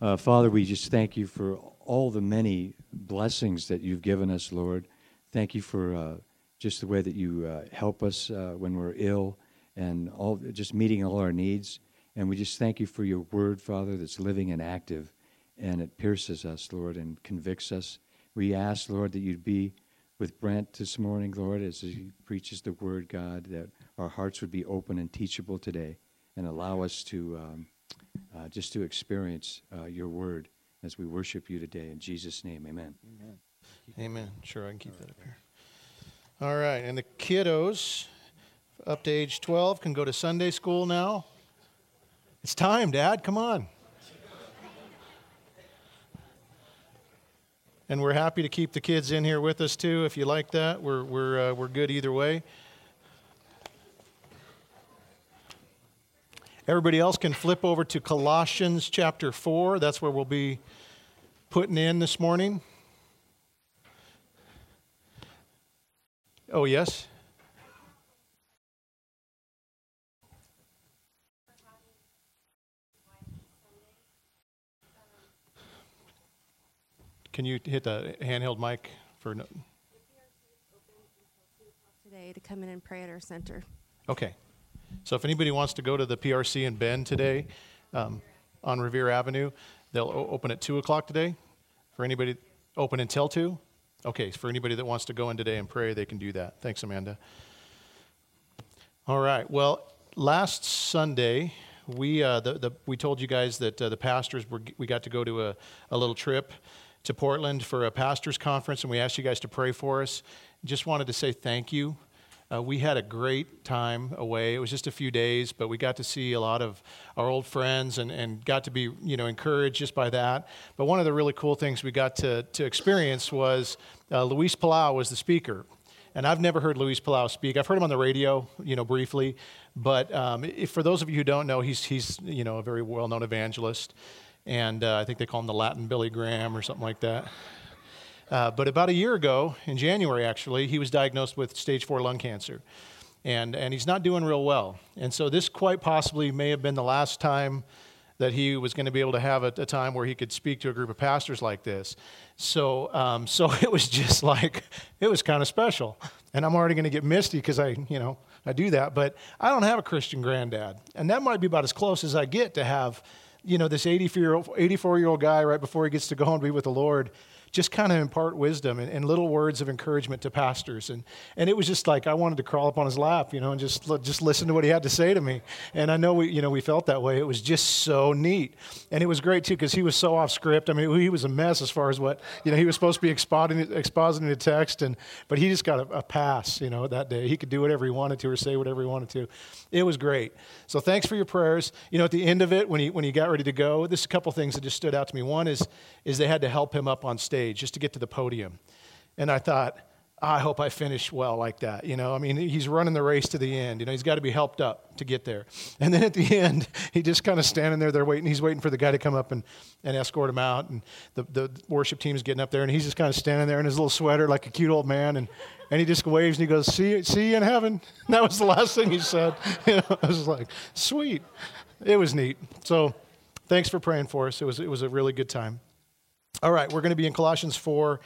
Uh, Father, we just thank you for all the many blessings that you've given us, Lord. Thank you for uh, just the way that you uh, help us uh, when we're ill and all just meeting all our needs. And we just thank you for your word, Father, that's living and active, and it pierces us, Lord, and convicts us. We ask, Lord, that you'd be with Brent this morning, Lord, as he preaches the word, God, that our hearts would be open and teachable today and allow us to um, uh, just to experience uh, your word as we worship you today. In Jesus' name, amen. Amen. Amen. Sure, I can keep that up here. All right, and the kiddos up to age 12 can go to Sunday school now. It's time, Dad. Come on. And we're happy to keep the kids in here with us too. If you like that, we're, we're, uh, we're good either way. Everybody else can flip over to Colossians chapter 4. That's where we'll be putting in this morning. Oh, yes? Can you hit the handheld mic for no- today to come in and pray at our center. Okay. So if anybody wants to go to the PRC in Bend today um, on Revere Avenue, they'll o- open at 2 o'clock today. For anybody, open until 2? Okay, for anybody that wants to go in today and pray, they can do that. Thanks, Amanda. All right. Well, last Sunday, we, uh, the, the, we told you guys that uh, the pastors, were, we got to go to a, a little trip to Portland for a pastors conference, and we asked you guys to pray for us. Just wanted to say thank you. Uh, we had a great time away. It was just a few days, but we got to see a lot of our old friends and, and got to be you know encouraged just by that. But one of the really cool things we got to, to experience was uh, Luis Palau was the speaker. And I've never heard Luis Palau speak. I've heard him on the radio, you know, briefly. But um, if, for those of you who don't know, he's, he's you know, a very well-known evangelist and uh, I think they call him the Latin Billy Graham or something like that. Uh, but about a year ago, in January actually, he was diagnosed with stage four lung cancer. And, and he's not doing real well. And so this quite possibly may have been the last time that he was going to be able to have a, a time where he could speak to a group of pastors like this. So, um, so it was just like, it was kind of special. And I'm already going to get misty because I, you know, I do that. But I don't have a Christian granddad. And that might be about as close as I get to have you know, this 84 year old guy right before he gets to go and be with the Lord just kind of impart wisdom and, and, little words of encouragement to pastors. And, and it was just like I wanted to crawl up on his lap, you know, and just, just listen to what he had to say to me. And I know we, you know, we felt that way. It was just so neat. And it was great, too, because he was so off script. I mean, he was a mess as far as what, you know, he was supposed to be expositing, expositing the text, and, but he just got a, a pass, you know, that day. He could do whatever he wanted to or say whatever he wanted to. It was great. So thanks for your prayers. You know, at the end of it, when he, when he got ready to go, there's a couple things that just stood out to me. One is, is they had to help him up on stage stage just to get to the podium. And I thought, ah, I hope I finish well like that. You know, I mean, he's running the race to the end. You know, he's got to be helped up to get there. And then at the end, he just kind of standing there, they're waiting. He's waiting for the guy to come up and, and escort him out. And the, the worship team is getting up there, and he's just kind of standing there in his little sweater like a cute old man. And, and he just waves and he goes, see, see you in heaven. And that was the last thing he said. You know, I was like, sweet. It was neat. So thanks for praying for us. It was, it was a really good time. All right, we're going to be in Colossians 4.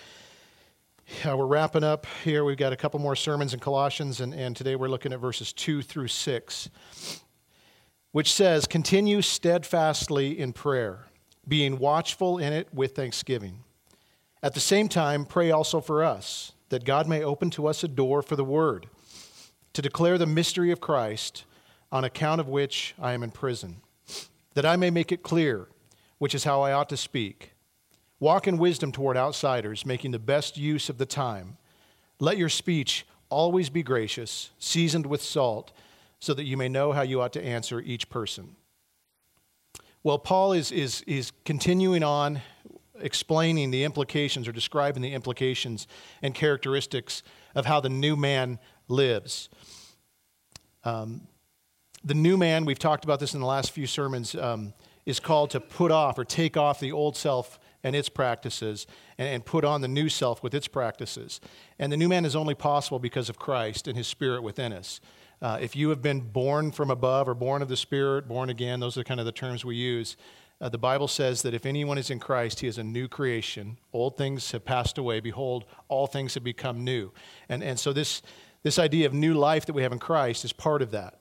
Uh, we're wrapping up here. We've got a couple more sermons in Colossians, and, and today we're looking at verses 2 through 6, which says, Continue steadfastly in prayer, being watchful in it with thanksgiving. At the same time, pray also for us, that God may open to us a door for the word, to declare the mystery of Christ, on account of which I am in prison, that I may make it clear, which is how I ought to speak Walk in wisdom toward outsiders, making the best use of the time. Let your speech always be gracious, seasoned with salt, so that you may know how you ought to answer each person. Well, Paul is, is, is continuing on explaining the implications or describing the implications and characteristics of how the new man lives. Um, the new man, we've talked about this in the last few sermons, um, is called to put off or take off the old self and its practices and, and, put on the new self with its practices. And the new man is only possible because of Christ and his spirit within us. Uh, if you have been born from above or born of the spirit, born again, those are kind of the terms we use. uh, the Bible says that if anyone is in Christ, he is a new creation. Old things have passed away. Behold, all things have become new. And, and so, this, this idea of new life that we have in Christ is part of that.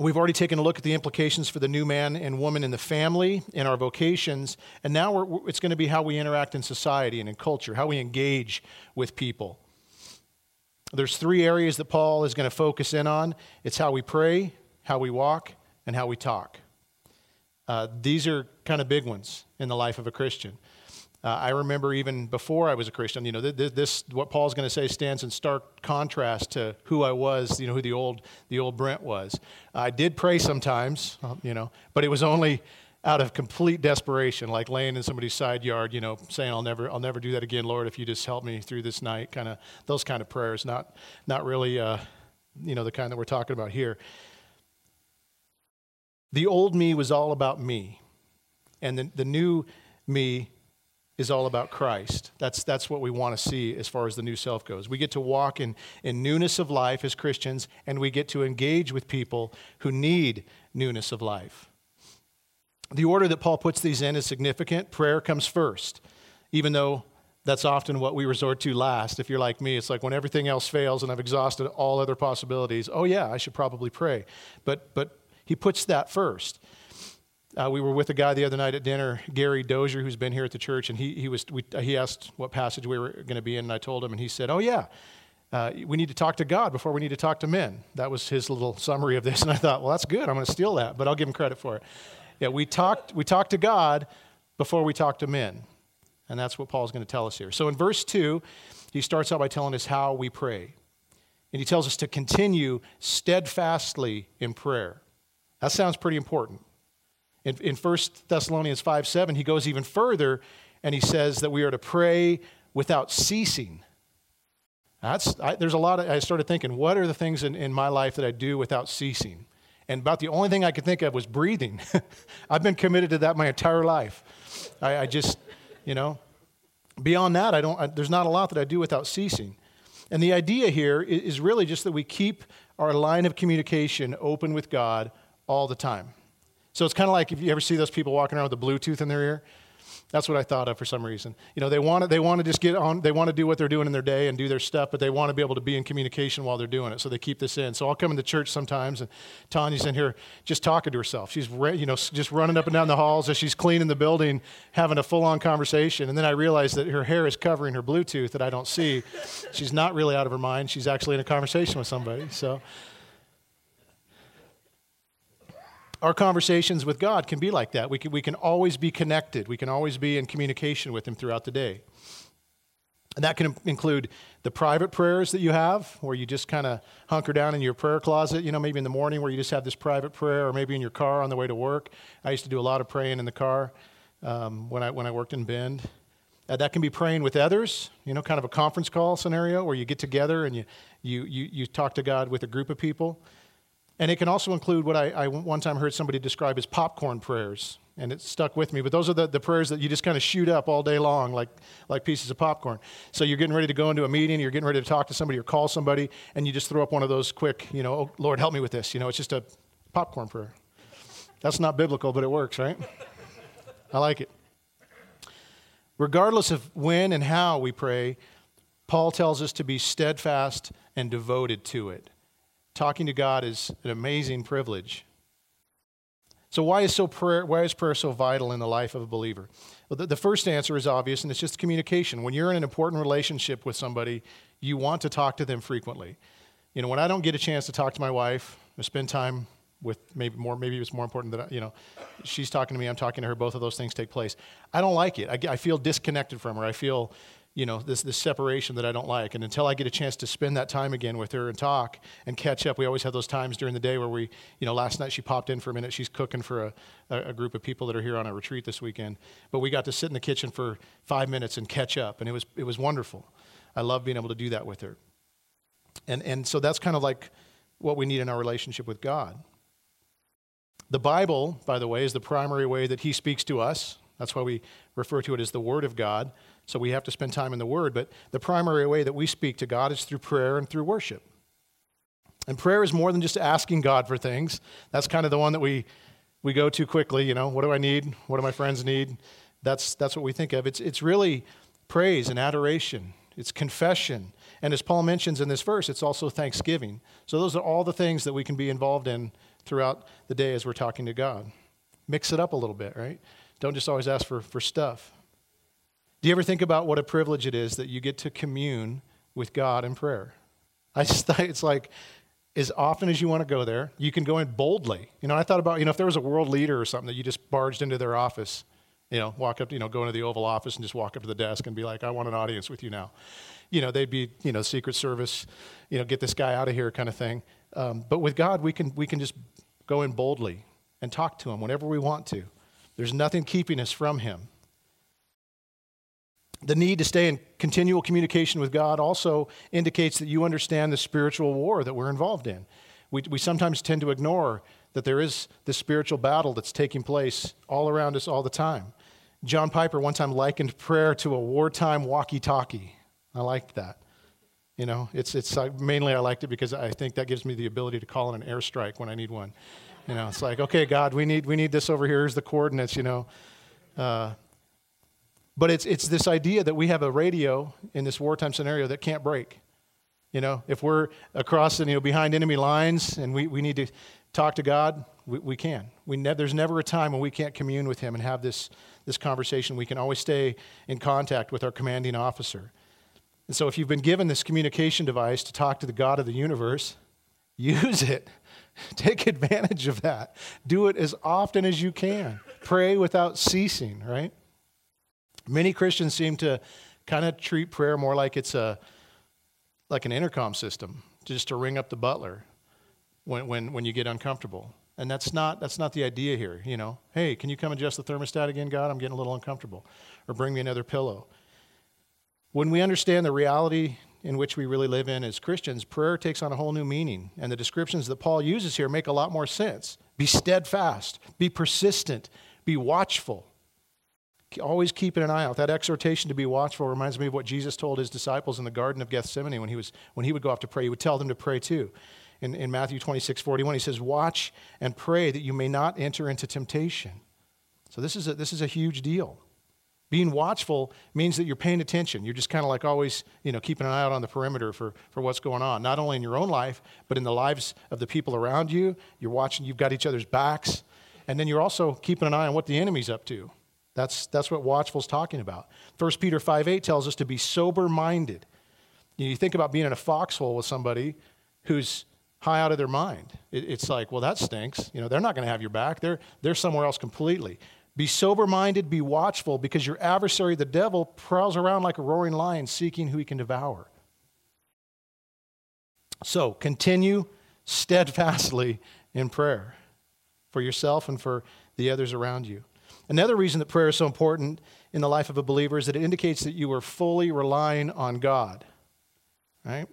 We've already taken a look at the implications for the new man and woman in the family, in our vocations, and now it's going to be how we interact in society and in culture, how we engage with people. There's three areas that Paul is going to focus in on it's how we pray, how we walk, and how we talk. Uh, these are kind of big ones in the life of a Christian. Uh, I remember even before I was a Christian, you know, this, this what Paul's going to say stands in stark contrast to who I was, you know, who the old, the old Brent was. I did pray sometimes, uh, you know, but it was only out of complete desperation, like laying in somebody's side yard, you know, saying, "I'll never, I'll never do that again, Lord, if you just help me through this night." Kind of those kind of prayers, not, not really, uh, you know, the kind that we're talking about here. The old me was all about me, and the, the new me is all about Christ. That's, that's what we want to see as far as the new self goes. We get to walk in, in newness of life as Christians, and we get to engage with people who need newness of life. The order that Paul puts these in is significant. Prayer comes first, even though that's often what we resort to last. If you're like me, it's like when everything else fails and I've exhausted all other possibilities, oh, yeah, I should probably pray. But, but he puts that first. Uh, we were with a guy the other night at dinner, Gary Dozier, who's been here at the church, and he, he, was, we, he asked what passage we were going to be in, and I told him, and he said, Oh, yeah, uh, we need to talk to God before we need to talk to men. That was his little summary of this, and I thought, Well, that's good. I'm going to steal that, but I'll give him credit for it. Yeah, we talked, we talked to God before we talk to men, and that's what Paul's going to tell us here. So in verse 2, he starts out by telling us how we pray, and he tells us to continue steadfastly in prayer. That sounds pretty important. In, in 1 Thessalonians 5 7, he goes even further and he says that we are to pray without ceasing. That's, I, there's a lot of, I started thinking, what are the things in, in my life that I do without ceasing? And about the only thing I could think of was breathing. I've been committed to that my entire life. I, I just, you know, beyond that, I don't, I, there's not a lot that I do without ceasing. And the idea here is, is really just that we keep our line of communication open with God all the time. So it's kind of like if you ever see those people walking around with a Bluetooth in their ear. That's what I thought of for some reason. You know, they want to, they want to just get on, they want to do what they're doing in their day and do their stuff, but they want to be able to be in communication while they're doing it. So they keep this in. So I'll come into church sometimes and Tanya's in here just talking to herself. She's, you know, just running up and down the halls as she's cleaning the building, having a full on conversation. And then I realize that her hair is covering her Bluetooth that I don't see. She's not really out of her mind. She's actually in a conversation with somebody. So, our conversations with God can be like that. We can, we can always be connected, we can always be in communication with Him throughout the day. And that can include the private prayers that you have, where you just kind of hunker down in your prayer closet, you know, maybe in the morning where you just have this private prayer, or maybe in your car on the way to work. I used to do a lot of praying in the car um, when, I, when I worked in Bend. Uh, that can be praying with others, you know, kind of a conference call scenario where you get together and you, you, you, you talk to God with a group of people. And it can also include what I, I, one time heard somebody describe as popcorn prayers, and it stuck with me. But those are the, the prayers that you just kind of shoot up all day long, like, like pieces of popcorn. So you're getting ready to go into a meeting, you're getting ready to talk to somebody or call somebody, and you just throw up one of those quick, you know, oh, Lord, help me with this. You know, it's just a popcorn prayer. That's not biblical, but it works, right? I like it. Regardless of when and how we pray, Paul tells us to be steadfast and devoted to it talking to God is an amazing privilege. So, why is, so prayer, why is prayer so vital in the life of a believer? Well, the, the first answer is obvious, and it's just communication. When you're in an important relationship with somebody, you want to talk to them frequently. You know, when I don't get a chance to talk to my wife or spend time with maybe more, maybe it's more important that, you know, she's talking to me, I'm talking to her, both of those things take place. I don't like it. I, I feel disconnected from her. I feel you know this this separation that I don't like. And until I get a chance to spend that time again with her and talk and catch up, we always have those times during the day where we, you know, last night she popped in for a minute. She's cooking for a, a, group of people that are here on a retreat this weekend. But we got to sit in the kitchen for five minutes and catch up, and it was it was wonderful. I love being able to do that with her. And and so that's kind of like what we need in our relationship with God. The Bible, by the way, is the primary way that He speaks to us. That's why we refer to it as the Word of God. So we have to spend time in the Word. But the primary way that we speak to God is through prayer and through worship. And prayer is more than just asking God for things. That's kind of the one that we we go too quickly. You know, what do I need? What do my friends need? That's, that's what we think of. It's, it's really praise and adoration, it's confession. And as Paul mentions in this verse, it's also thanksgiving. So those are all the things that we can be involved in throughout the day as we're talking to God. Mix it up a little bit, right? Don't just always ask for, for stuff. Do you ever think about what a privilege it is that you get to commune with God in prayer? I just it's like as often as you want to go there, you can go in boldly. You know, I thought about, you know, if there was a world leader or something that you just barged into their office, you know, walk up, you know, go into the Oval Office and just walk up to the desk and be like, I want an audience with you now. You know, they'd be, you know, Secret Service, you know, get this guy out of here kind of thing. Um, but with God, we can, we can just go in boldly and talk to him whenever we want to. There's nothing keeping us from him. The need to stay in continual communication with God also indicates that you understand the spiritual war that we're involved in. We, we sometimes tend to ignore that there is this spiritual battle that's taking place all around us all the time. John Piper one time likened prayer to a wartime walkie talkie. I liked that. You know, it's, it's mainly I liked it because I think that gives me the ability to call in an airstrike when I need one. You know, it's like, okay, God, we need, we need this over here. Here's the coordinates, you know. Uh, but it's, it's this idea that we have a radio in this wartime scenario that can't break. You know, if we're across, you know, behind enemy lines and we, we need to talk to God, we, we can. We ne- there's never a time when we can't commune with Him and have this, this conversation. We can always stay in contact with our commanding officer. And so if you've been given this communication device to talk to the God of the universe, use it. Take advantage of that. Do it as often as you can. Pray without ceasing, right? Many Christians seem to kind of treat prayer more like it's a like an intercom system, just to ring up the butler when, when, when you get uncomfortable. And that's not, that's not the idea here, you know. Hey, can you come adjust the thermostat again, God? I'm getting a little uncomfortable. Or bring me another pillow. When we understand the reality in which we really live in as Christians, prayer takes on a whole new meaning. And the descriptions that Paul uses here make a lot more sense. Be steadfast, be persistent, be watchful always keeping an eye out. That exhortation to be watchful reminds me of what Jesus told his disciples in the Garden of Gethsemane when he, was, when he would go off to pray. He would tell them to pray too. In, in Matthew 26, 41, he says, Watch and pray that you may not enter into temptation. So this is a, this is a huge deal. Being watchful means that you're paying attention. You're just kind of like always, you know, keeping an eye out on the perimeter for, for what's going on, not only in your own life, but in the lives of the people around you. You're watching, you've got each other's backs. And then you're also keeping an eye on what the enemy's up to. That's, that's what watchful's talking about. 1 Peter 5 8 tells us to be sober minded. You, you think about being in a foxhole with somebody who's high out of their mind. It, it's like, well, that stinks. You know, they're not going to have your back. They're, they're somewhere else completely. Be sober minded, be watchful, because your adversary, the devil, prowls around like a roaring lion seeking who he can devour. So continue steadfastly in prayer for yourself and for the others around you. Another reason that prayer is so important in the life of a believer is that it indicates that you are fully relying on God, right?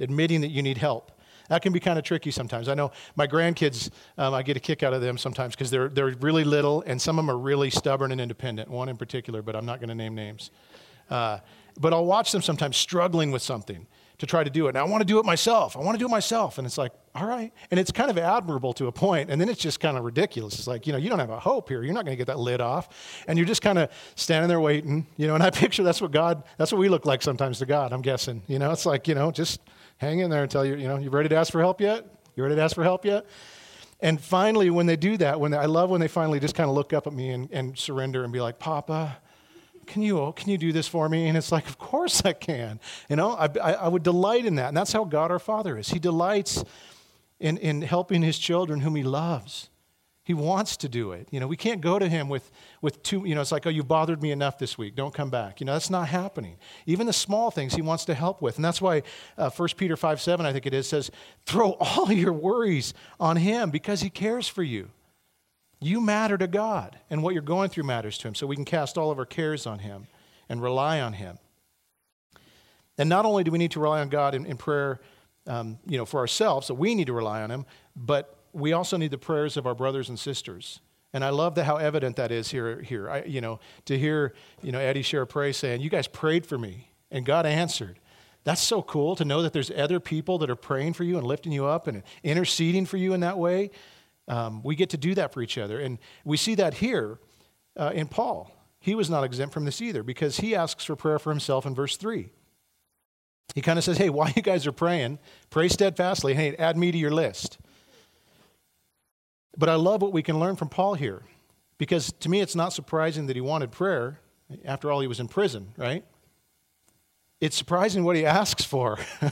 Admitting that you need help. That can be kind of tricky sometimes. I know my grandkids, um, I get a kick out of them sometimes because they're, they're really little, and some of them are really stubborn and independent, one in particular, but I'm not going to name names. Uh, but I'll watch them sometimes struggling with something to try to do it. And I want to do it myself. I want to do it myself. And it's like, all right. And it's kind of admirable to a point, And then it's just kind of ridiculous. It's like, you know, you don't have a hope here. You're not going to get that lid off. And you're just kind of standing there waiting, you know. And I picture that's what God, that's what we look like sometimes to God, I'm guessing. You know, it's like, you know, just hang in there until you, you know, you ready to ask for help yet? You ready to ask for help yet? And finally, when they do that, when they, I love when they finally just kind of look up at me and, and surrender and be like, Papa, can you, can you do this for me? And it's like, of course I can. You know, I, I, I would delight in that. And that's how God our Father is. He delights in, in helping his children whom he loves. He wants to do it. You know, we can't go to him with, with two, you know, it's like, oh, you've bothered me enough this week. Don't come back. You know, that's not happening. Even the small things he wants to help with. And that's why uh, 1 Peter 5 7, I think it is, says, throw all your worries on him because he cares for you. You matter to God, and what you're going through matters to Him. So we can cast all of our cares on Him and rely on Him. And not only do we need to rely on God in, in prayer, um, you know, for ourselves, so we need to rely on Him, but we also need the prayers of our brothers and sisters. And I love the, how evident that is here. Here, I, you know, to hear you know Eddie share a prayer saying, "You guys prayed for me, and God answered." That's so cool to know that there's other people that are praying for you and lifting you up and interceding for you in that way. Um, we get to do that for each other. And we see that here uh, in Paul. He was not exempt from this either because he asks for prayer for himself in verse 3. He kind of says, Hey, while you guys are praying, pray steadfastly. Hey, add me to your list. But I love what we can learn from Paul here because to me, it's not surprising that he wanted prayer. After all, he was in prison, right? It's surprising what he asks for.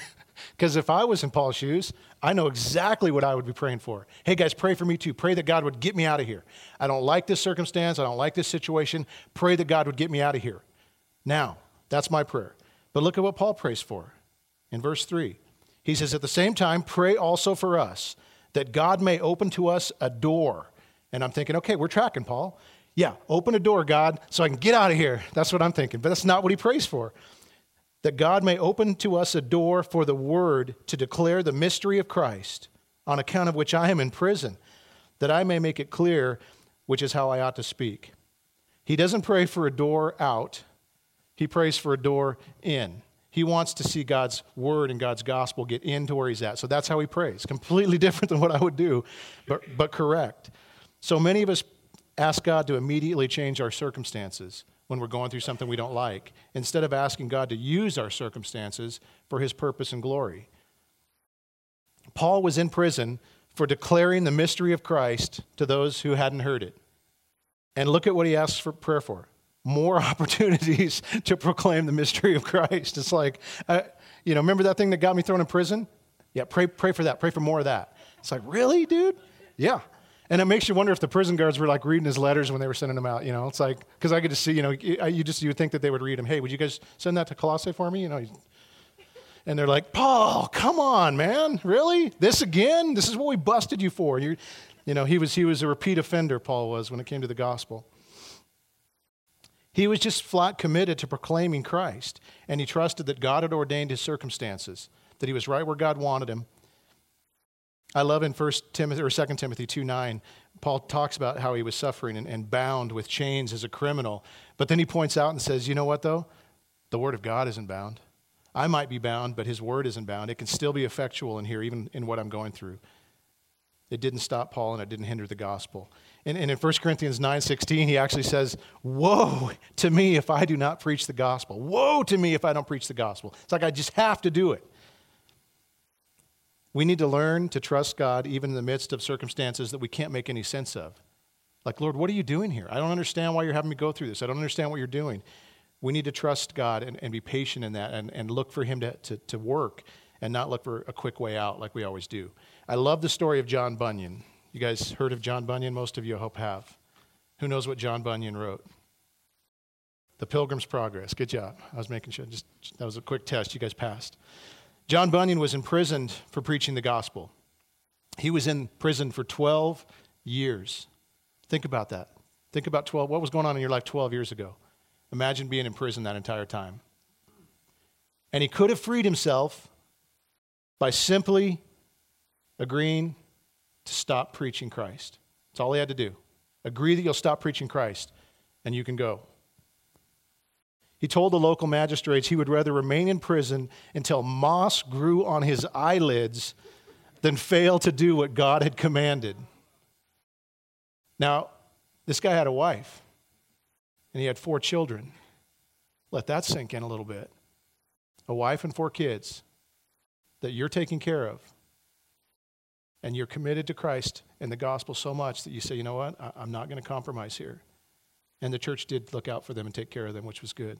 Because if I was in Paul's shoes, I know exactly what I would be praying for. Hey, guys, pray for me too. Pray that God would get me out of here. I don't like this circumstance. I don't like this situation. Pray that God would get me out of here. Now, that's my prayer. But look at what Paul prays for in verse 3. He says, At the same time, pray also for us that God may open to us a door. And I'm thinking, okay, we're tracking, Paul. Yeah, open a door, God, so I can get out of here. That's what I'm thinking. But that's not what he prays for. That God may open to us a door for the word to declare the mystery of Christ, on account of which I am in prison, that I may make it clear which is how I ought to speak. He doesn't pray for a door out, he prays for a door in. He wants to see God's word and God's gospel get into where he's at. So that's how he prays. Completely different than what I would do, but, but correct. So many of us ask God to immediately change our circumstances when we're going through something we don't like, instead of asking God to use our circumstances for his purpose and glory. Paul was in prison for declaring the mystery of Christ to those who hadn't heard it. And look at what he asks for prayer for more opportunities to proclaim the mystery of Christ. It's like, uh, you know, remember that thing that got me thrown in prison? Yeah, pray, pray for that. Pray for more of that. It's like, really, dude? Yeah. And it makes you wonder if the prison guards were like reading his letters when they were sending them out. You know, it's like because I get to see. You know, you just you would think that they would read them. Hey, would you guys send that to Colossae for me? You know, and they're like, Paul, come on, man, really? This again? This is what we busted you for. You, you know, he was he was a repeat offender. Paul was when it came to the gospel. He was just flat committed to proclaiming Christ, and he trusted that God had ordained his circumstances, that he was right where God wanted him. I love in 1 Timothy or 2 Timothy 2 9, Paul talks about how he was suffering and, and bound with chains as a criminal. But then he points out and says, You know what, though? The word of God isn't bound. I might be bound, but his word isn't bound. It can still be effectual in here, even in what I'm going through. It didn't stop Paul and it didn't hinder the gospel. And, and in 1 Corinthians 9:16, he actually says, Woe to me if I do not preach the gospel. Woe to me if I don't preach the gospel. It's like I just have to do it. We need to learn to trust God even in the midst of circumstances that we can't make any sense of. Like, Lord, what are you doing here? I don't understand why you're having me go through this. I don't understand what you're doing. We need to trust God and, and be patient in that and, and look for Him to, to, to work and not look for a quick way out like we always do. I love the story of John Bunyan. You guys heard of John Bunyan? Most of you, I hope, have. Who knows what John Bunyan wrote? The Pilgrim's Progress. Good job. I was making sure. Just that was a quick test. You guys passed. John Bunyan was imprisoned for preaching the gospel. He was in prison for 12 years. Think about that. Think about 12. What was going on in your life 12 years ago? Imagine being in prison that entire time. And he could have freed himself by simply agreeing to stop preaching Christ. That's all he had to do. Agree that you'll stop preaching Christ, and you can go. He told the local magistrates he would rather remain in prison until moss grew on his eyelids than fail to do what God had commanded. Now, this guy had a wife, and he had four children. Let that sink in a little bit. A wife and four kids that you're taking care of and you're committed to Christ and the gospel so much that you say, you know what, I- am not going to compromise here. And the church did look out for them and take care of them, which was good.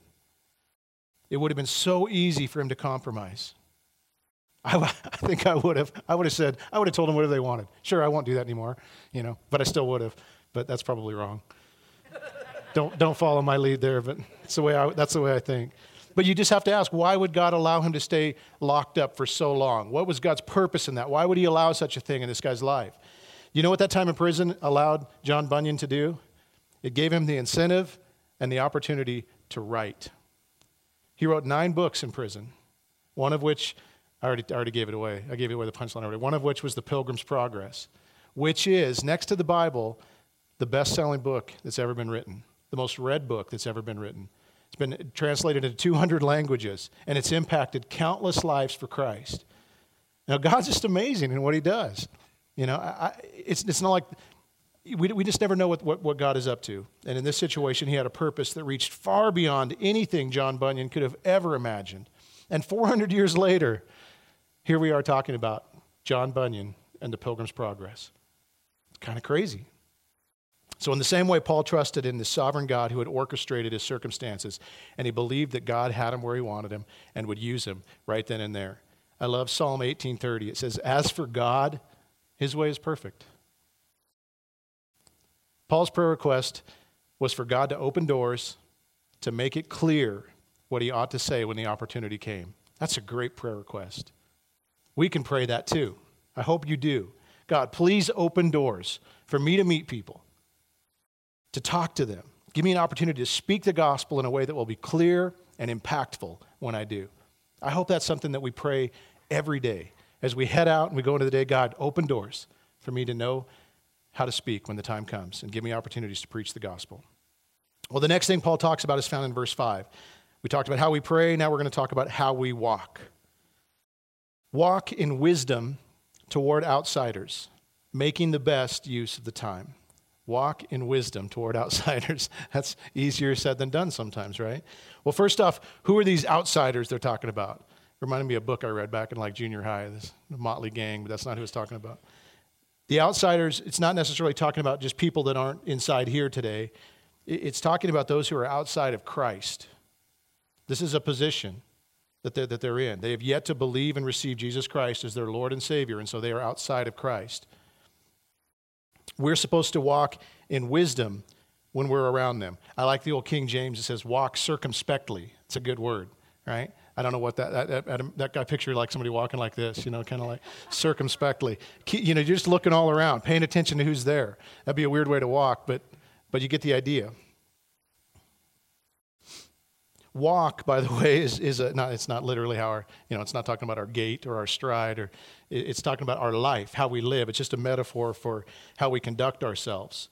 It would have been so easy for him to compromise. I, I think I would have. I would have said, I would have told them whatever they wanted. Sure, I won't do that anymore, you know, but I still would have. But that's probably wrong. don't, don't follow my lead there, but it's the way I, that's the way I think. But you just have to ask why would God allow him to stay locked up for so long? What was God's purpose in that? Why would he allow such a thing in this guy's life? You know what that time in prison allowed John Bunyan to do? It gave him the incentive and the opportunity to write. He wrote nine books in prison, one of which, I already, I already gave it away. I gave it away the punchline already. One of which was The Pilgrim's Progress, which is, next to the Bible, the best selling book that's ever been written, the most read book that's ever been written. It's been translated into 200 languages, and it's impacted countless lives for Christ. Now, God's just amazing in what He does. You know, I, it's, it's not like we, we just never know what, what, what God is up to. And in this situation, he had a purpose that reached far beyond anything John Bunyan could have ever imagined. And 400 years later, here we are talking about John Bunyan and the Pilgrim's Progress. It's kind of crazy. So, in the same way, Paul trusted in the sovereign God who had orchestrated his circumstances, and he believed that God had him where he wanted him and would use him right then and there. I love Psalm 18:30. It says, "As for God, his way is perfect." Paul's prayer request was for God to open doors to make it clear what he ought to say when the opportunity came. That's a great prayer request. We can pray that too. I hope you do. God, please open doors for me to meet people, to talk to them. Give me an opportunity to speak the gospel in a way that will be clear and impactful when I do. I hope that's something that we pray every day. As we head out and we go into the day, God, open doors for me to know how to speak when the time comes and give me opportunities to preach the gospel. Well, the next thing Paul talks about is found in verse 5. We talked about how we pray, now we're going to talk about how we walk. Walk in wisdom toward outsiders, making the best use of the time. Walk in wisdom toward outsiders. That's easier said than done sometimes, right? Well, first off, who are these outsiders they're talking about? Reminded me of a book I read back in like junior high, this Motley Gang, but that's not who it's talking about. The outsiders, it's not necessarily talking about just people that aren't inside here today. It's talking about those who are outside of Christ. This is a position that they're, that they're in. They have yet to believe and receive Jesus Christ as their Lord and Savior, and so they are outside of Christ. We're supposed to walk in wisdom when we're around them. I like the old King James, it says, walk circumspectly. It's a good word, right? I don't know what that, that, that, that guy picture like somebody walking like this, you know, kind of like circumspectly. You know, you're just looking all around, paying attention to who's there. That'd be a weird way to walk, but, but you get the idea. Walk, by the way, is, is a, not, it's not literally how our, you know, it's not talking about our gait or our stride, or it's talking about our life, how we live. It's just a metaphor for how we conduct ourselves.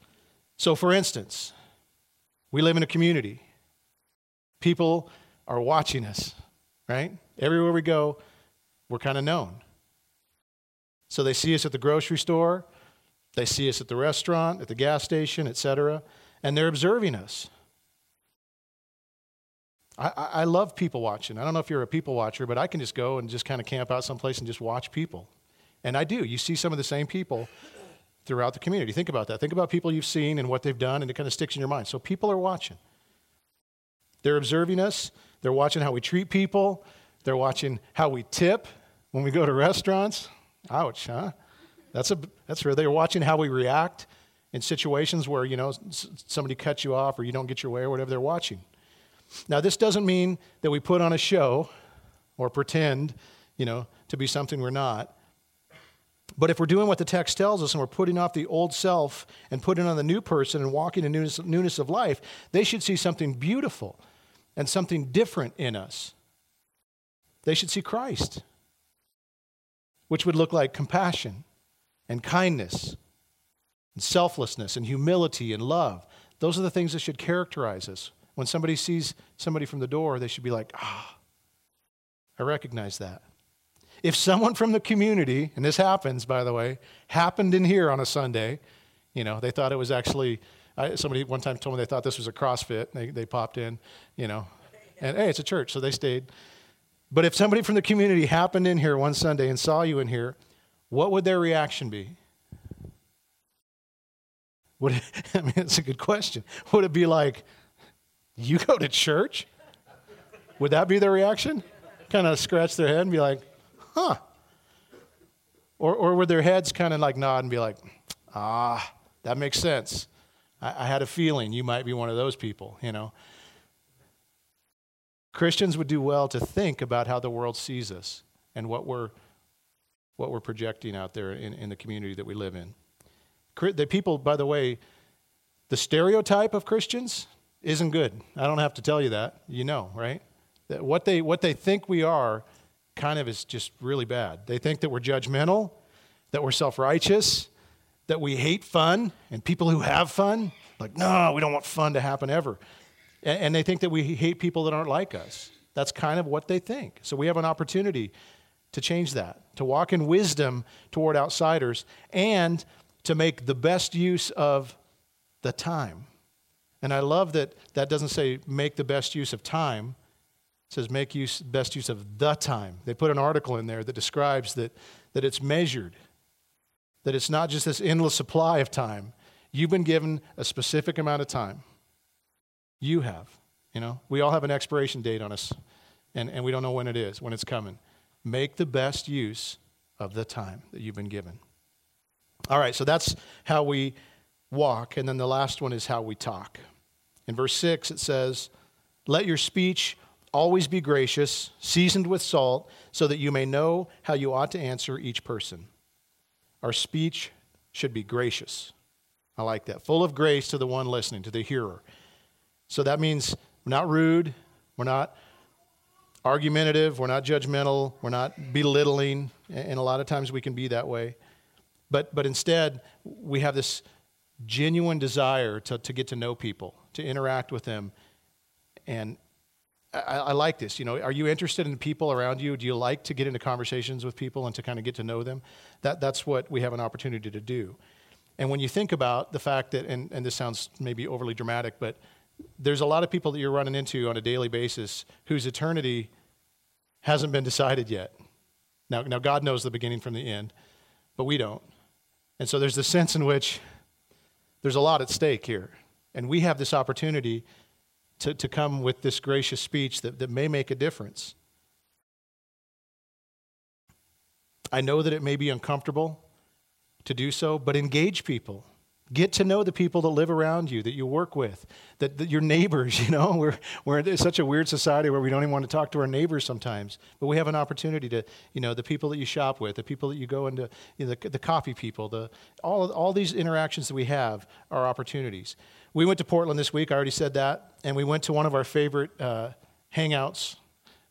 So, for instance, we live in a community. People are watching us right? Everywhere we go, we're kind of known. So they see us at the grocery store, they see us at the restaurant, at the gas station, etc., and they're observing us. I, I love people watching. I don't know if you're a people watcher, but I can just go and just kind of camp out someplace and just watch people. And I do. You see some of the same people throughout the community. Think about that. Think about people you've seen and what they've done, and it kind of sticks in your mind. So people are watching. They're observing us. They're watching how we treat people. They're watching how we tip when we go to restaurants. Ouch, huh? That's, a, that's where they're watching how we react in situations where, you know, somebody cuts you off or you don't get your way or whatever they're watching. Now, this doesn't mean that we put on a show or pretend, you know, to be something we're not. But if we're doing what the text tells us and we're putting off the old self and putting on the new person and walking in newness, newness of life, they should see something beautiful and something different in us. They should see Christ, which would look like compassion and kindness and selflessness and humility and love. Those are the things that should characterize us. When somebody sees somebody from the door, they should be like, ah, I recognize that. If someone from the community, and this happens, by the way, happened in here on a Sunday, you know, they thought it was actually I, somebody one time told me they thought this was a CrossFit. They, they popped in, you know, and hey, it's a church, so they stayed. But if somebody from the community happened in here one Sunday and saw you in here, what would their reaction be? Would it, I mean, it's a good question. Would it be like, you go to church? Would that be their reaction? Kind of scratch their head and be like, huh. Or, or would their heads kind of like nod and be like, ah, that makes sense. I, I had a feeling you might be one of those people, you know. Christians would do well to think about how the world sees us and what we're, what we're projecting out there in, in the community that we live in. The people, by the way, the stereotype of Christians isn't good. I don't have to tell you that. You know, right? That what they, what they think we are kind of is just really bad. They think that we're judgmental, that we're self righteous, that we hate fun and people who have fun. Like, no, we don't want fun to happen ever. And, and they think that we hate people that aren't like us. That's kind of what they think. So we have an opportunity to change that, to walk in wisdom toward outsiders, and to make the best use of the time. And I love that that doesn't say make the best use of time. It says make use, best use of the time. They put an article in there that describes that, that it's measured, that it's not just this endless supply of time. You've been given a specific amount of time. You have. You know, we all have an expiration date on us, and, and we don't know when it is, when it's coming. Make the best use of the time that you've been given. All right, so that's how we walk. And then the last one is how we talk. In verse 6, it says, Let your speech always be gracious, seasoned with salt, so that you may know how you ought to answer each person. Our speech should be gracious. I like that. Full of grace to the one listening, to the hearer. So that means we're not rude, we're not argumentative, we're not judgmental, we're not belittling, and a lot of times we can be that way. But, but instead, we have this genuine desire to, to get to know people, to interact with them. And I, I, like this. You know, are you interested in people around you? Do you like to get into conversations with people and to kind of get to know them? That, that's what we have an opportunity to do. And when you think about the fact that, and, and this sounds maybe overly dramatic, but there's a lot of people that you're running into on a daily basis whose eternity hasn't been decided yet. Now, now God knows the beginning from the end, but we don't. And so there's the sense in which there's a lot at stake here. And we have this opportunity to, to come with this gracious speech that, that may make a difference. I know that it may be uncomfortable to do so, but engage people. Get to know the people that live around you, that you work with, that, that your neighbors, you know. We're, we're in such a weird society where we don't even want to talk to our neighbors sometimes. But we have an opportunity to, you know, the people that you shop with, the people that you go into, you know, the, the coffee people, the, all, all these interactions that we have are opportunities. We went to Portland this week, I already said that, and we went to one of our favorite uh, hangouts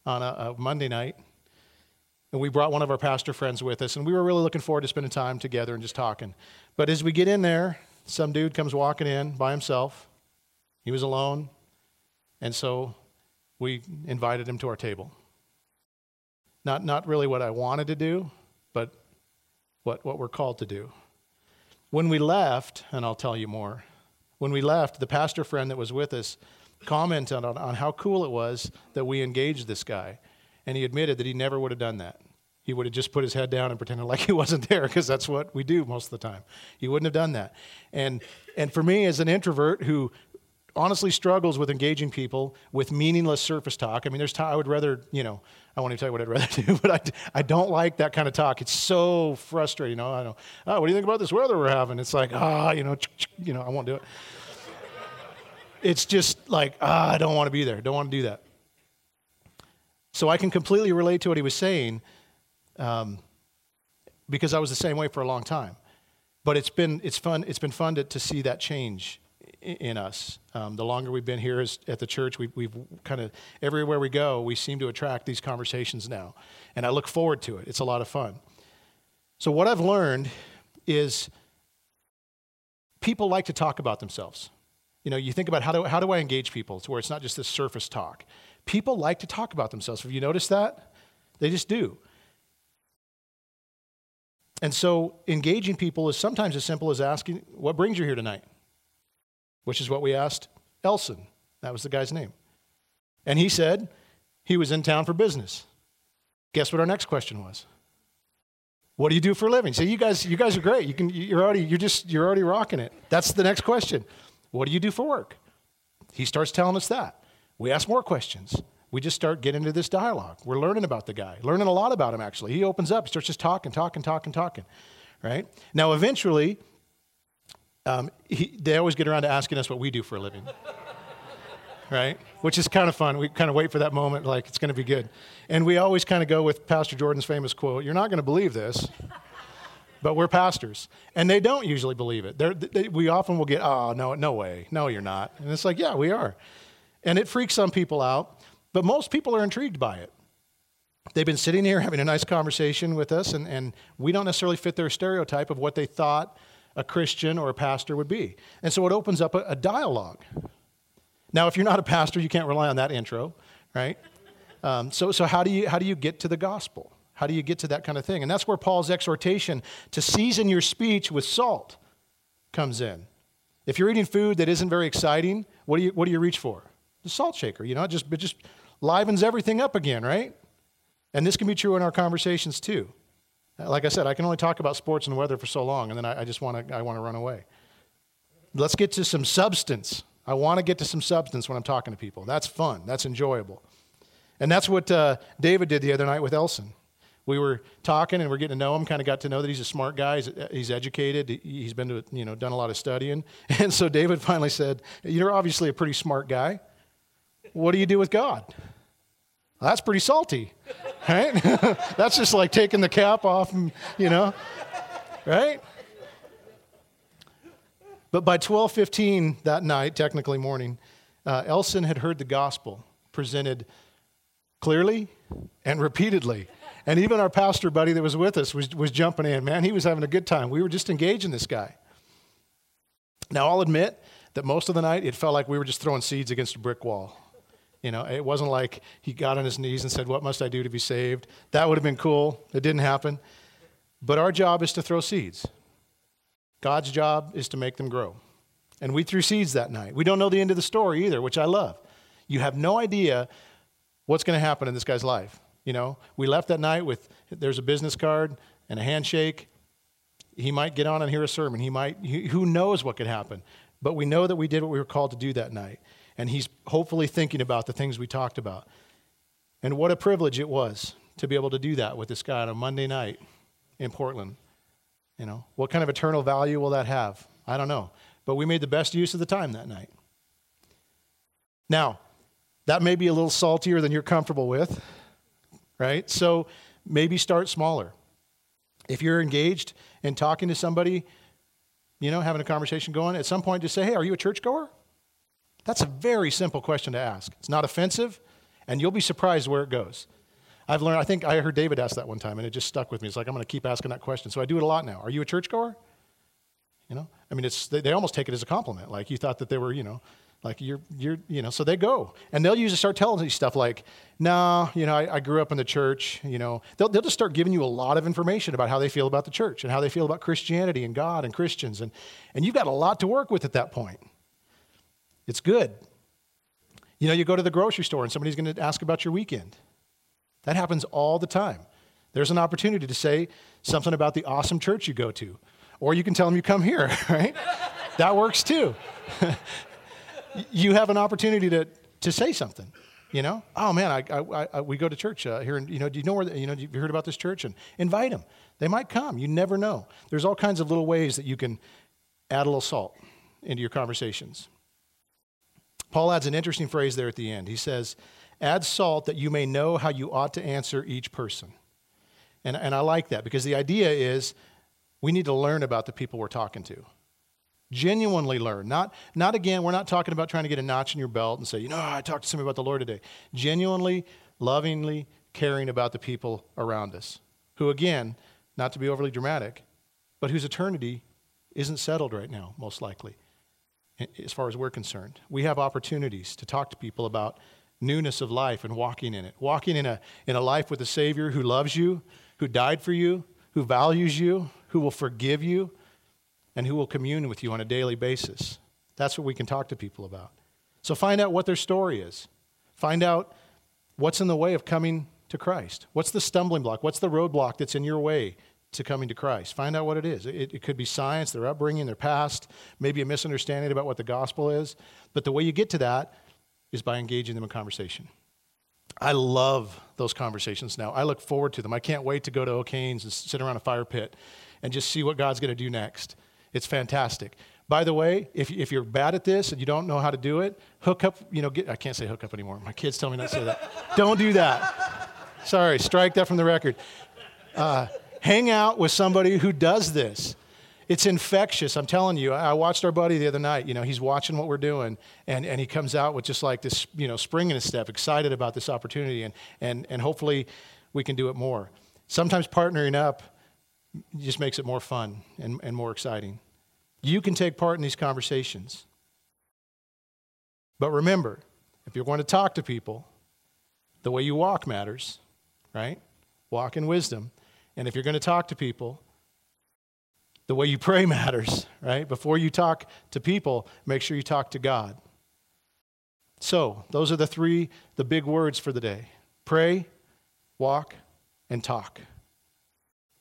on a, a Monday night. And we brought one of our pastor friends with us, and we were really looking forward to spending time together and just talking. But as we get in there, some dude comes walking in by himself. He was alone. And so we invited him to our table. Not, not really what I wanted to do, but what, what we're called to do. When we left, and I'll tell you more, when we left, the pastor friend that was with us commented on, on how cool it was that we engaged this guy. And he admitted that he never would have done that. He would have just put his head down and pretended like he wasn't there because that's what we do most of the time. He wouldn't have done that. And, and for me, as an introvert who honestly struggles with engaging people with meaningless surface talk, I mean, there's I would rather, you know, I want to tell you what I'd rather do, but I, I don't like that kind of talk. It's so frustrating. You know, I know, oh, what do you think about this weather we're having? It's like, ah, you know, you know, I won't do it. It's just like, ah, I don't want to be there. Don't want to do that. So I can completely relate to what he was saying um, because I was the same way for a long time. But it's been, it's fun, it's been fun to, to see that change in, us. Um, the longer we've been here at the church, we, we've kind of, everywhere we go, we seem to attract these conversations now. And I look forward to it. It's a lot of fun. So, what I've learned is people like to talk about themselves. You know, you think about how do, how do I engage people to where it's not just this surface talk. People like to talk about themselves. Have you noticed that? They just do. And so engaging people is sometimes as simple as asking, What brings you here tonight? Which is what we asked Elson. That was the guy's name. And he said he was in town for business. Guess what our next question was? What do you do for a living? So you guys, you guys are great. You can, you're already, you're just, you're already rocking it. That's the next question. What do you do for work? He starts telling us that. We ask more questions we just start getting into this dialogue. We're learning about the guy, learning a lot about him, actually. He opens up, starts just talking, talking, talking, talking, right? Now, eventually, um, he, they always get around to asking us what we do for a living, right? Which is kind of fun. We kind of wait for that moment, like it's going to be good. And we always kind of go with Pastor Jordan's famous quote You're not going to believe this. But we're pastors, and they don't usually believe it. They, we often will get, oh, no, no way. No, you're not. And it's like, yeah, we are. And it freaks some people out. But most people are intrigued by it. They've been sitting here having a nice conversation with us, and, and we don't necessarily fit their stereotype of what they thought a Christian or a pastor would be. And so it opens up a, a dialogue. Now, if you're not a pastor, you can't rely on that intro, right? Um, so, so how, do you, how do you get to the gospel? How do you get to that kind of thing? And that's where Paul's exhortation to season your speech with salt comes in. If you're eating food that isn't very exciting, what do you, what do you reach for? The salt shaker, you know, it just, it just livens everything up again, right? And this can be true in our conversations too. Like I said, I can only talk about sports and weather for so long, and then I, I just want to I want to run away. Let's get to some substance. I want to get to some substance when I'm talking to people. That's fun. That's enjoyable. And that's what uh, David did the other night with Elson. We were talking and we're getting to know him. Kind of got to know that he's a smart guy. He's, he's educated. He's been to you know done a lot of studying. And so David finally said, "You're obviously a pretty smart guy. What do you do with God?" Well, that's pretty salty, right? that's just like taking the cap off, and, you know, right? But by 12:15 that night, technically morning, uh, Elson had heard the gospel presented clearly and repeatedly. And even our pastor buddy that was with us was, was jumping in. Man, he was having a good time. We were just engaging this guy. Now, I'll admit that most of the night it felt like we were just throwing seeds against a brick wall. You know, it wasn't like he got on his knees and said, What must I do to be saved? That would have been cool. It didn't happen. But our job is to throw seeds. God's job is to make them grow. And we threw seeds that night. We don't know the end of the story either, which I love. You have no idea what's going to happen in this guy's life. You know, we left that night with there's a business card and a handshake. He might get on and hear a sermon. He might, who knows what could happen. But we know that we did what we were called to do that night. And he's hopefully thinking about the things we talked about. And what a privilege it was to be able to do that with this guy on a Monday night in Portland. You know, what kind of eternal value will that have? I don't know. But we made the best use of the time that night. Now, that may be a little saltier than you're comfortable with, right? So maybe start smaller. If you're engaged in talking to somebody, you know, having a conversation going, at some point just say, hey, are you a churchgoer? That's a very simple question to ask. It's not offensive, and you'll be surprised where it goes. I've learned, I think I heard David ask that one time, and it just stuck with me. It's like, I'm going to keep asking that question. So I do it a lot now. Are you a churchgoer? You know, I mean, it's, they, they almost take it as a compliment. Like you thought that they were, you know, like you're, you're, you know, so they go. And they'll usually start telling you stuff like, no, you know, I, I, grew up in the church, you know. They'll, they'll just start giving you a lot of information about how they feel about the church and how they feel about Christianity and God and Christians. And, and you've got a lot to work with at that point. It's good. You know, you go to the grocery store and somebody's going to ask about your weekend. That happens all the time. There's an opportunity to say something about the awesome church you go to. Or you can tell them you come here, right? that works too. you have an opportunity to, to say something. You know, oh man, I, I, I we go to church uh, here, and you know, do you know where? The, you know, you heard about this church? And invite them. They might come. You never know. There's all kinds of little ways that you can add a little salt into your conversations. Paul adds an interesting phrase there at the end. He says, Add salt that you may know how you ought to answer each person. And, and I like that because the idea is we need to learn about the people we're talking to. Genuinely learn. Not, not again, we're not talking about trying to get a notch in your belt and say, you know, I talked to somebody about the Lord today. Genuinely, lovingly caring about the people around us, who, again, not to be overly dramatic, but whose eternity isn't settled right now, most likely, as far as we're concerned. We have opportunities to talk to people about newness of life and walking in it. Walking in a, in a life with a Savior who loves you, who died for you, who values you, who will forgive you, and who will commune with you on a daily basis. That's what we can talk to people about. So find out what their story is. Find out what's in the way of coming to Christ. What's the stumbling block? What's the roadblock that's in your way to coming to Christ? Find out what it is. It, it could be science, their upbringing, their past, maybe a misunderstanding about what the gospel is. But the way you get to that is by engaging them in conversation. I love those conversations now. I look forward to them. I can't wait to go to O'Kane's and sit around a fire pit and just see what God's going to do next. It's fantastic. By the way, if, if you're bad at this and you don't know how to do it, hook up, you know, get, I can't say hook up anymore. My kids tell me not to say that. don't do that. Sorry, strike that from the record. Uh, hang out with somebody who does this. It's infectious. I'm telling you. I watched our buddy the other night. You know, he's watching what we're doing, and, and he comes out with just like this, you know, spring in his step, excited about this opportunity, and, and, and hopefully we can do it more. Sometimes partnering up just makes it more fun and, and more exciting. You can take part in these conversations. But remember, if you're going to talk to people, the way you walk matters, right? walk in wisdom. And if you're going to talk to people, the way you pray matters, right? Before you talk to people, make sure you talk to God. So, those are the three, the big words for the day pray, walk, and talk.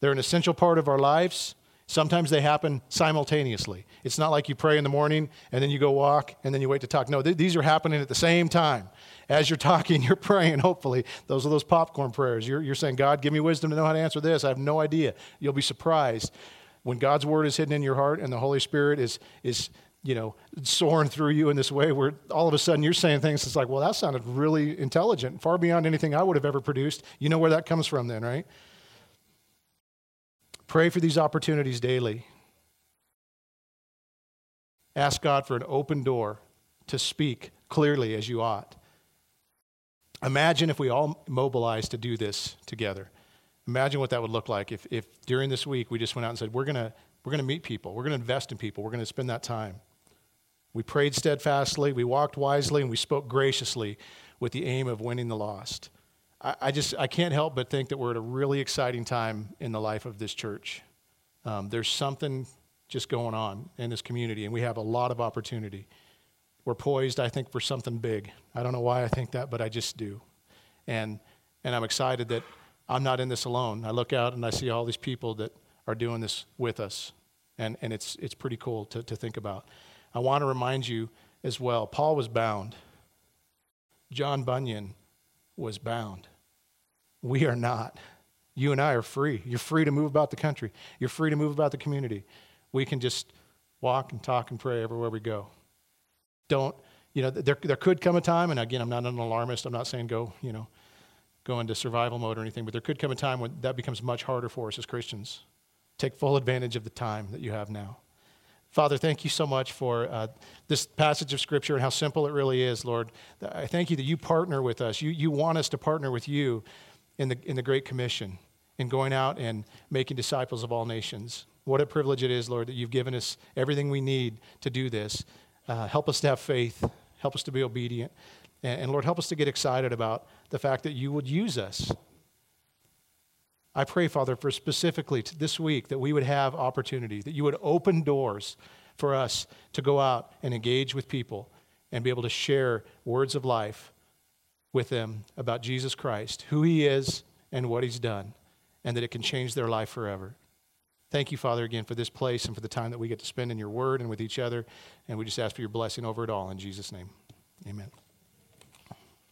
They're an essential part of our lives. Sometimes they happen simultaneously. It's not like you pray in the morning and then you go walk and then you wait to talk. No, th- these are happening at the same time. As you're talking, you're praying, hopefully. Those are those popcorn prayers. You're, you're saying, God, give me wisdom to know how to answer this. I have no idea. You'll be surprised when God's word is hidden in your heart and the Holy Spirit is, is you know, soaring through you in this way where all of a sudden you're saying things that's like, well, that sounded really intelligent, far beyond anything I would have ever produced. You know where that comes from then, right? Pray for these opportunities daily. Ask God for an open door to speak clearly as you ought. Imagine if we all mobilized to do this together. Imagine what that would look like if, if during this week we just went out and said, We're going we're going to meet people, we're going to invest in people, we're going to spend that time. We prayed steadfastly, we walked wisely, and we spoke graciously with the aim of winning the lost. I, I just I can't help but think that we're at a really exciting time in the life of this church. Um, there's something just going on in this community, and we have a lot of opportunity. We're poised, I think, for something big. I don't know why I think that, but I just do. And and I'm excited that I'm not in this alone. I look out and I see all these people that are doing this with us. And, and it's, it's pretty cool to, to think about. I want to remind you as well Paul was bound, John Bunyan was bound. We are not. You and I are free. You're free to move about the country, you're free to move about the community. We can just walk and talk and pray everywhere we go. Don't, you know, there, there could come a time, and again, I'm not an alarmist. I'm not saying go, you know, go into survival mode or anything, but there could come a time when that becomes much harder for us as Christians. Take full advantage of the time that you have now. Father, thank you so much for uh, this passage of Scripture and how simple it really is, Lord. I thank you that you partner with us. You, you want us to partner with you in the, in the Great Commission, in going out and making disciples of all nations. What a privilege it is, Lord, that you've given us everything we need to do this. Uh, help us to have faith, help us to be obedient. And, and Lord, help us to get excited about the fact that you would use us. I pray, Father, for specifically this week that we would have opportunity, that you would open doors for us to go out and engage with people and be able to share words of life with them about Jesus Christ, who he is and what he's done, and that it can change their life forever. Thank you, Father, again for this place and for the time that we get to spend in your word and with each other. And we just ask for your blessing over it all in Jesus' name. Amen.